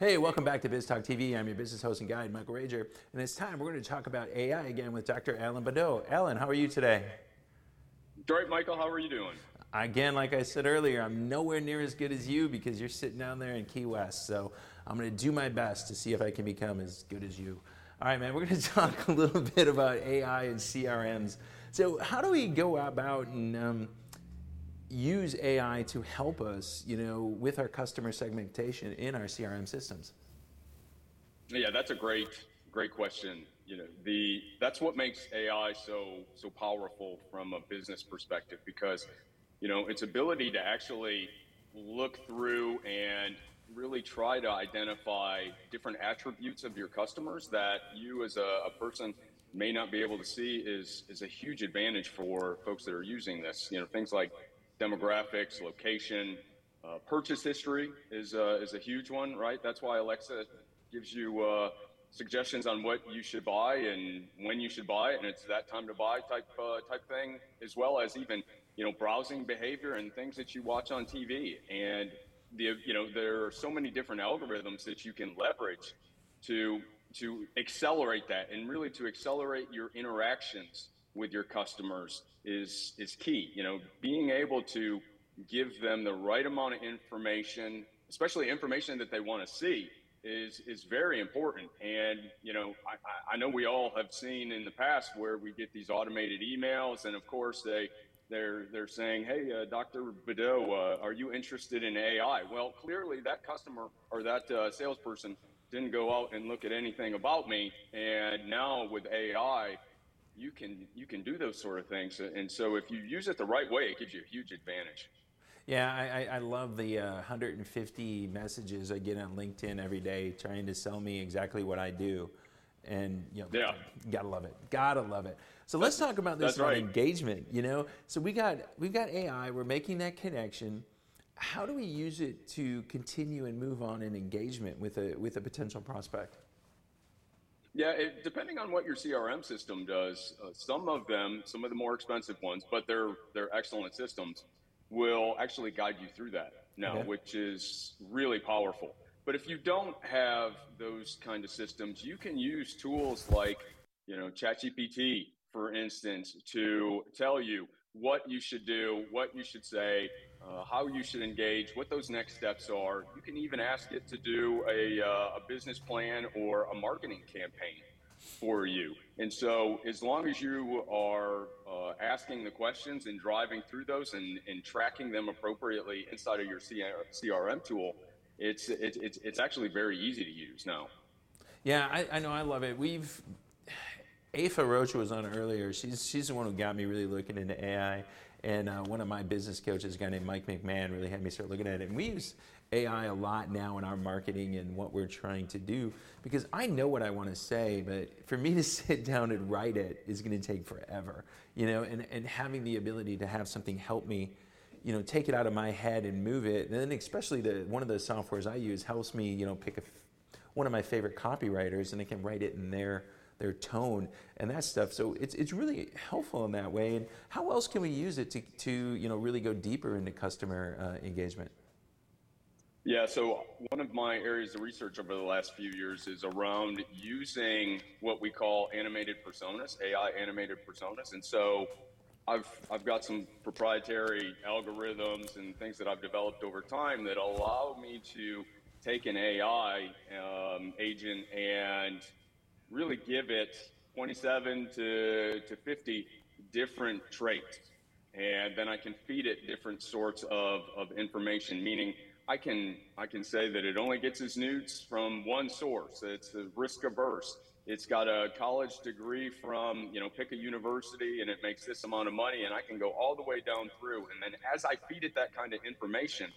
Hey, welcome back to BizTalk TV. I'm your business host and guide, Michael Rager. And it's time we're going to talk about AI again with Dr. Allen Badeau. Allen, how are you today? Great, Michael. How are you doing? Again, like I said earlier, I'm nowhere near as good as you because you're sitting down there in Key West. So I'm going to do my best to see if I can become as good as you. All right, man, we're going to talk a little bit about AI and CRMs. So, how do we go about and um, use AI to help us, you know, with our customer segmentation in our CRM systems? Yeah, that's a great, great question. You know, the that's what makes AI so so powerful from a business perspective because, you know, its ability to actually look through and really try to identify different attributes of your customers that you as a, a person may not be able to see is is a huge advantage for folks that are using this. You know, things like demographics, location, uh, purchase history is uh, is a huge one, right? That's why Alexa gives you uh, suggestions on what you should buy and when you should buy it, and it's that time to buy type uh, type thing, as well as even you know browsing behavior and things that you watch on TV. And the you know there are so many different algorithms that you can leverage to to accelerate that and really to accelerate your interactions with your customers is is key. You know, being able to give them the right amount of information, especially information that they want to see, is is very important. And you know, I, I know we all have seen in the past where we get these automated emails, and of course they they're they're saying, "Hey, uh, Dr. Badeau, uh, are you interested in AI?" Well, clearly that customer or that uh, salesperson didn't go out and look at anything about me, and now with AI, you can you can do those sort of things. And so if you use it the right way, it gives you a huge advantage. Yeah, I, I love the uh, 150 messages I get on LinkedIn every day trying to sell me exactly what I do. And you know, yeah. gotta love it. Gotta love it. So let's talk about this right. engagement. You know, so we got we've got AI. We're making that connection. How do we use it to continue and move on in engagement with a with a potential prospect? Yeah, it, depending on what your CRM system does, uh, some of them, some of the more expensive ones, but they're they're excellent systems, will actually guide you through that now, okay. which is really powerful. But if you don't have those kind of systems, you can use tools like, you know, ChatGPT, for instance, to tell you what you should do, what you should say, uh, how you should engage, what those next steps are. You can even ask it to do a, uh, a business plan or a marketing campaign for you. And so, as long as you are uh, asking the questions and driving through those and, and tracking them appropriately inside of your CRM tool, it's, it's, it's, it's actually very easy to use now. Yeah, I, I know. I love it. We've Afa Rocha was on earlier. She's she's the one who got me really looking into AI. And uh, one of my business coaches, a guy named Mike McMahon, really had me start looking at it. And we use AI a lot now in our marketing and what we're trying to do because I know what I want to say, but for me to sit down and write it is going to take forever, you know. And and having the ability to have something help me, you know, take it out of my head and move it. And then especially the one of the softwares I use helps me, you know, pick a, one of my favorite copywriters and I can write it in their their tone and that stuff. So it's, it's really helpful in that way. And how else can we use it to, to you know, really go deeper into customer uh, engagement? Yeah, so one of my areas of research over the last few years is around using what we call animated personas, AI animated personas. And so I've, I've got some proprietary algorithms and things that I've developed over time that allow me to take an AI um, agent and really give it 27 to, to 50 different traits. And then I can feed it different sorts of, of information, meaning I can, I can say that it only gets its news from one source. It's risk averse. It's got a college degree from, you know, pick a university and it makes this amount of money. And I can go all the way down through. And then as I feed it that kind of information,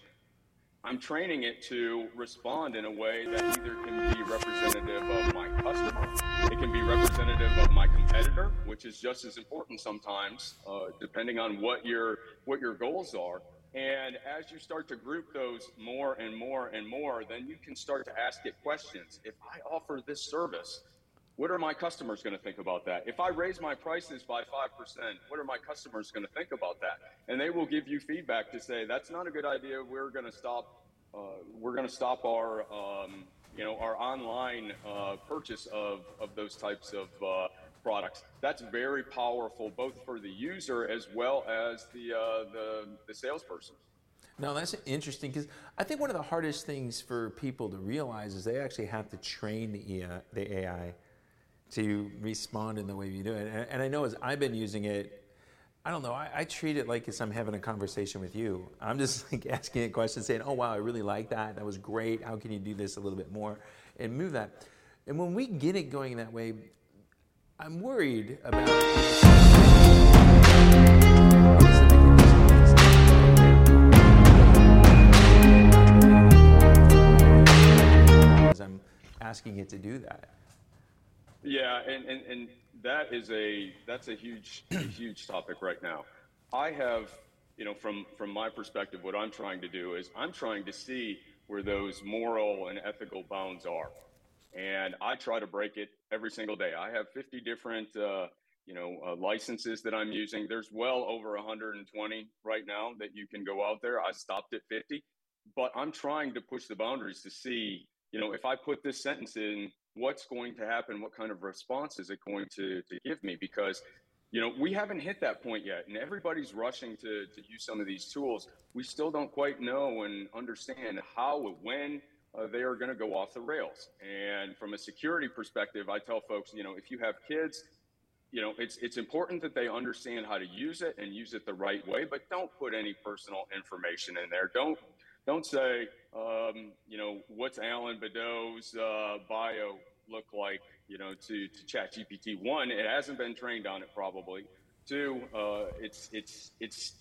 I'm training it to respond in a way that either can be representative of my customer, it can be representative of my competitor, which is just as important sometimes, uh, depending on what your what your goals are. And as you start to group those more and more and more, then you can start to ask it questions. If I offer this service, what are my customers going to think about that? If I raise my prices by 5%, what are my customers going to think about that? And they will give you feedback to say, that's not a good idea. We're going to stop, uh, we're going to stop our, um, you know, our online uh, purchase of, of those types of uh, products. That's very powerful, both for the user as well as the, uh, the, the salesperson. Now that's interesting because I think one of the hardest things for people to realize is they actually have to train the, AI, the AI to respond in the way you do it. And, and I know as I've been using it, I don't know. I, I, treat it like as I'm having a conversation with you. I'm just like asking a question, saying, "Oh wow, I really like that. That was great. How can you do this a little bit more and move that?" And when we get it going that way, I'm worried about. I'm asking it to do that. Yeah, and, and, and that is a that's a huge huge topic right now. I have, you know, from from my perspective, what I'm trying to do is I'm trying to see where those moral and ethical bounds are, and I try to break it every single day. I have 50 different. Uh, you know, uh, licenses that I'm using. There's well over 120 right now that you can go out there. I stopped at 50, but I'm trying to push the boundaries to see, you know, if I put this sentence in what's going to happen, what kind of response is it going to, to give me? Because, you know, we haven't hit that point yet, and everybody's rushing to, to use some of these tools. We still don't quite know and understand how and when uh, they are going to go off the rails. And from a security perspective, I tell folks, you know, if you have kids, you know, it's it's important that they understand how to use it and use it the right way, but don't put any personal information in there. Don't don't say, um, you know, what's Allen Badeau's uh, bio look like, you know, to, to ChatGPT. One, it hasn't been trained on it probably. Two, uh, it's it's it's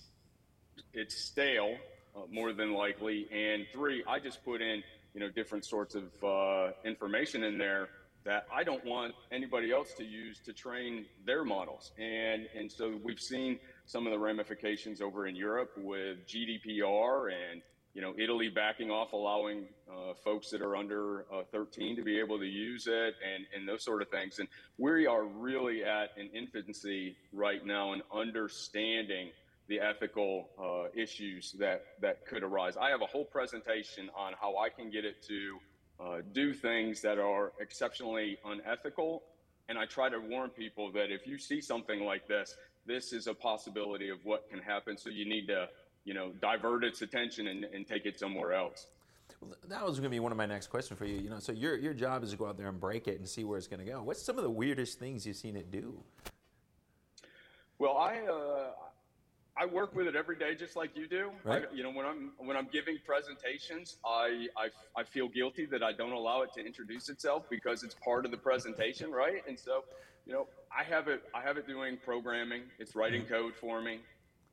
it's stale uh, more than likely. And three, I just put in, you know, different sorts of uh, information in there that I don't want anybody else to use to train their models. And and so we've seen some of the ramifications over in Europe with GDPR and you know, Italy backing off, allowing uh, folks that are under uh, 13 to be able to use it and, and those sort of things. And we are really at an infancy right now in understanding the ethical uh, issues that, that could arise. I have a whole presentation on how I can get it to uh, do things that are exceptionally unethical. And I try to warn people that if you see something like this, this is a possibility of what can happen. So you need to you know, divert its attention and, and take it somewhere else. Well, that was going to be one of my next questions for you. You know, so your your job is to go out there and break it and see where it's going to go. What's some of the weirdest things you've seen it do? Well, I uh, I work with it every day, just like you do. Right. I, you know, when I'm when I'm giving presentations, I, I I feel guilty that I don't allow it to introduce itself because it's part of the presentation, right? And so, you know, I have it I have it doing programming. It's writing mm-hmm. code for me.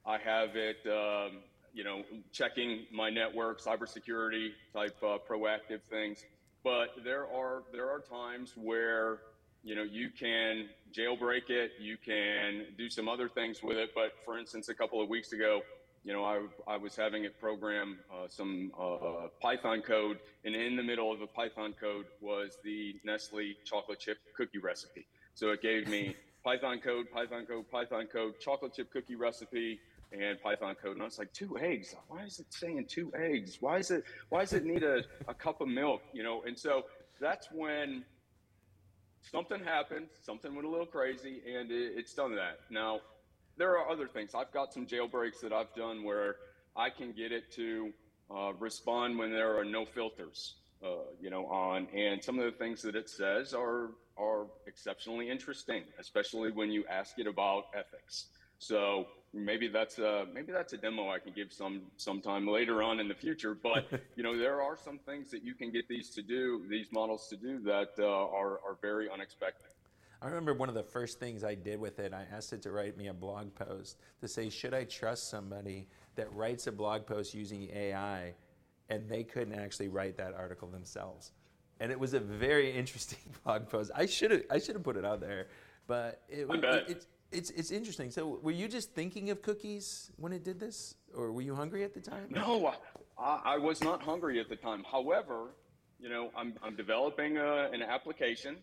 I have it, um, you know, checking my network, cybersecurity type uh, proactive things. But there are there are times where you know you can jailbreak it, you can do some other things with it. But for instance, a couple of weeks ago, you know, I, I was having it program uh, some uh, Python code, and in the middle of the Python code was the Nestle chocolate chip cookie recipe. So it gave me Python code, Python code, Python code, chocolate chip cookie recipe, and Python code, and I was like, two eggs? Why is it saying two eggs? Why is it? Why does it need a, a cup of milk? You know, and so that's when something happened. Something went a little crazy, and it, it's done that. Now, there are other things. I've got some jailbreaks that I've done where I can get it to uh, respond when there are no filters. Uh, you know, on and some of the things that it says are are exceptionally interesting, especially when you ask it about ethics. So maybe that's a maybe that's a demo I can give some sometime later on in the future. But you know, there are some things that you can get these to do, these models to do that uh, are are very unexpected. I remember one of the first things I did with it. I asked it to write me a blog post to say, should I trust somebody that writes a blog post using AI, and they couldn't actually write that article themselves. And it was a very interesting blog post. I should have I should have put it out there, but it, it, it, it's it's interesting. So, were you just thinking of cookies when it did this, or were you hungry at the time? No, I, I was not hungry at the time. However, you know, I'm I'm developing a, an application,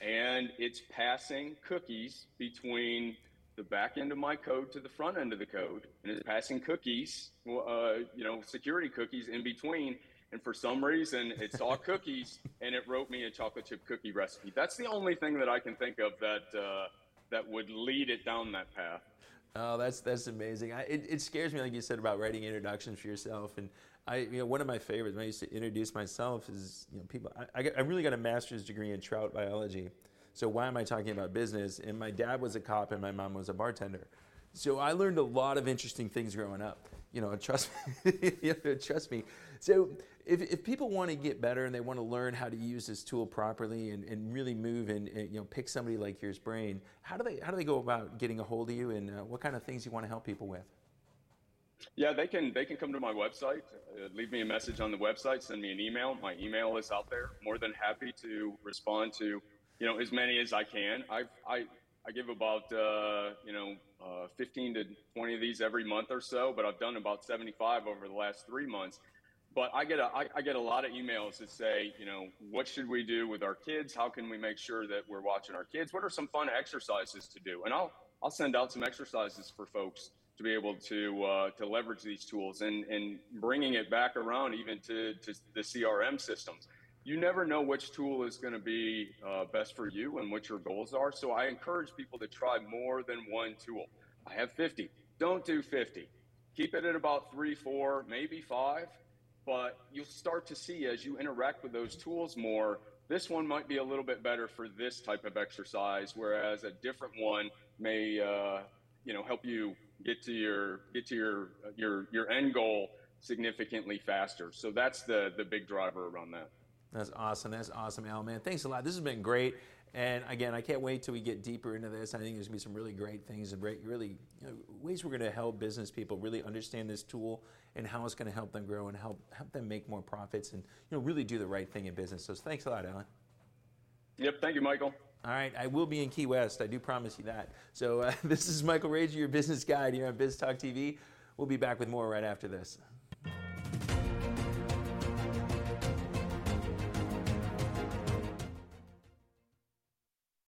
and it's passing cookies between the back end of my code to the front end of the code, and it's passing cookies, uh, you know, security cookies in between. and for some reason it saw cookies and it wrote me a chocolate chip cookie recipe. That's the only thing that I can think of that uh, that would lead it down that path. Oh, that's that's amazing. I, it, it scares me, like you said, about writing introductions for yourself. And I, you know, one of my favorites when I used to introduce myself is, you know, people. I, I, got, I really got a master's degree in trout biology. So why am I talking about business? And my dad was a cop and my mom was a bartender. So I learned a lot of interesting things growing up. You know, trust me. you trust me. So if, if people want to get better and they want to learn how to use this tool properly and, and really move and, and you know pick somebody like yours brain, how do they how do they go about getting a hold of you and uh, what kind of things you want to help people with? Yeah, they can they can come to my website, uh, leave me a message on the website, send me an email. My email is out there. More than happy to respond to you know as many as I can. I've I I give about uh, you know uh, 15 to 20 of these every month or so, but I've done about 75 over the last three months. But I get a I, I get a lot of emails that say, you know, what should we do with our kids? How can we make sure that we're watching our kids? What are some fun exercises to do? And I'll I'll send out some exercises for folks to be able to uh, to leverage these tools and and bringing it back around even to, to the CRM systems. You never know which tool is going to be uh, best for you and what your goals are. So I encourage people to try more than one tool. I have 50. Don't do 50. Keep it at about three, four, maybe five. But you'll start to see as you interact with those tools more, this one might be a little bit better for this type of exercise, whereas a different one may, uh, you know, help you get to your get to your your your end goal significantly faster. So that's the the big driver around that. That's awesome. That's awesome, Al. Man, thanks a lot. This has been great. And again, I can't wait till we get deeper into this. I think there's gonna be some really great things and really you know, ways we're gonna help business people really understand this tool and how it's gonna help them grow and help help them make more profits and you know really do the right thing in business. So thanks a lot, Allen. Yep. Thank you, Michael. All right, I will be in Key West. I do promise you that. So uh, this is Michael Rager, your business guide here on BizTalk TV. We'll be back with more right after this.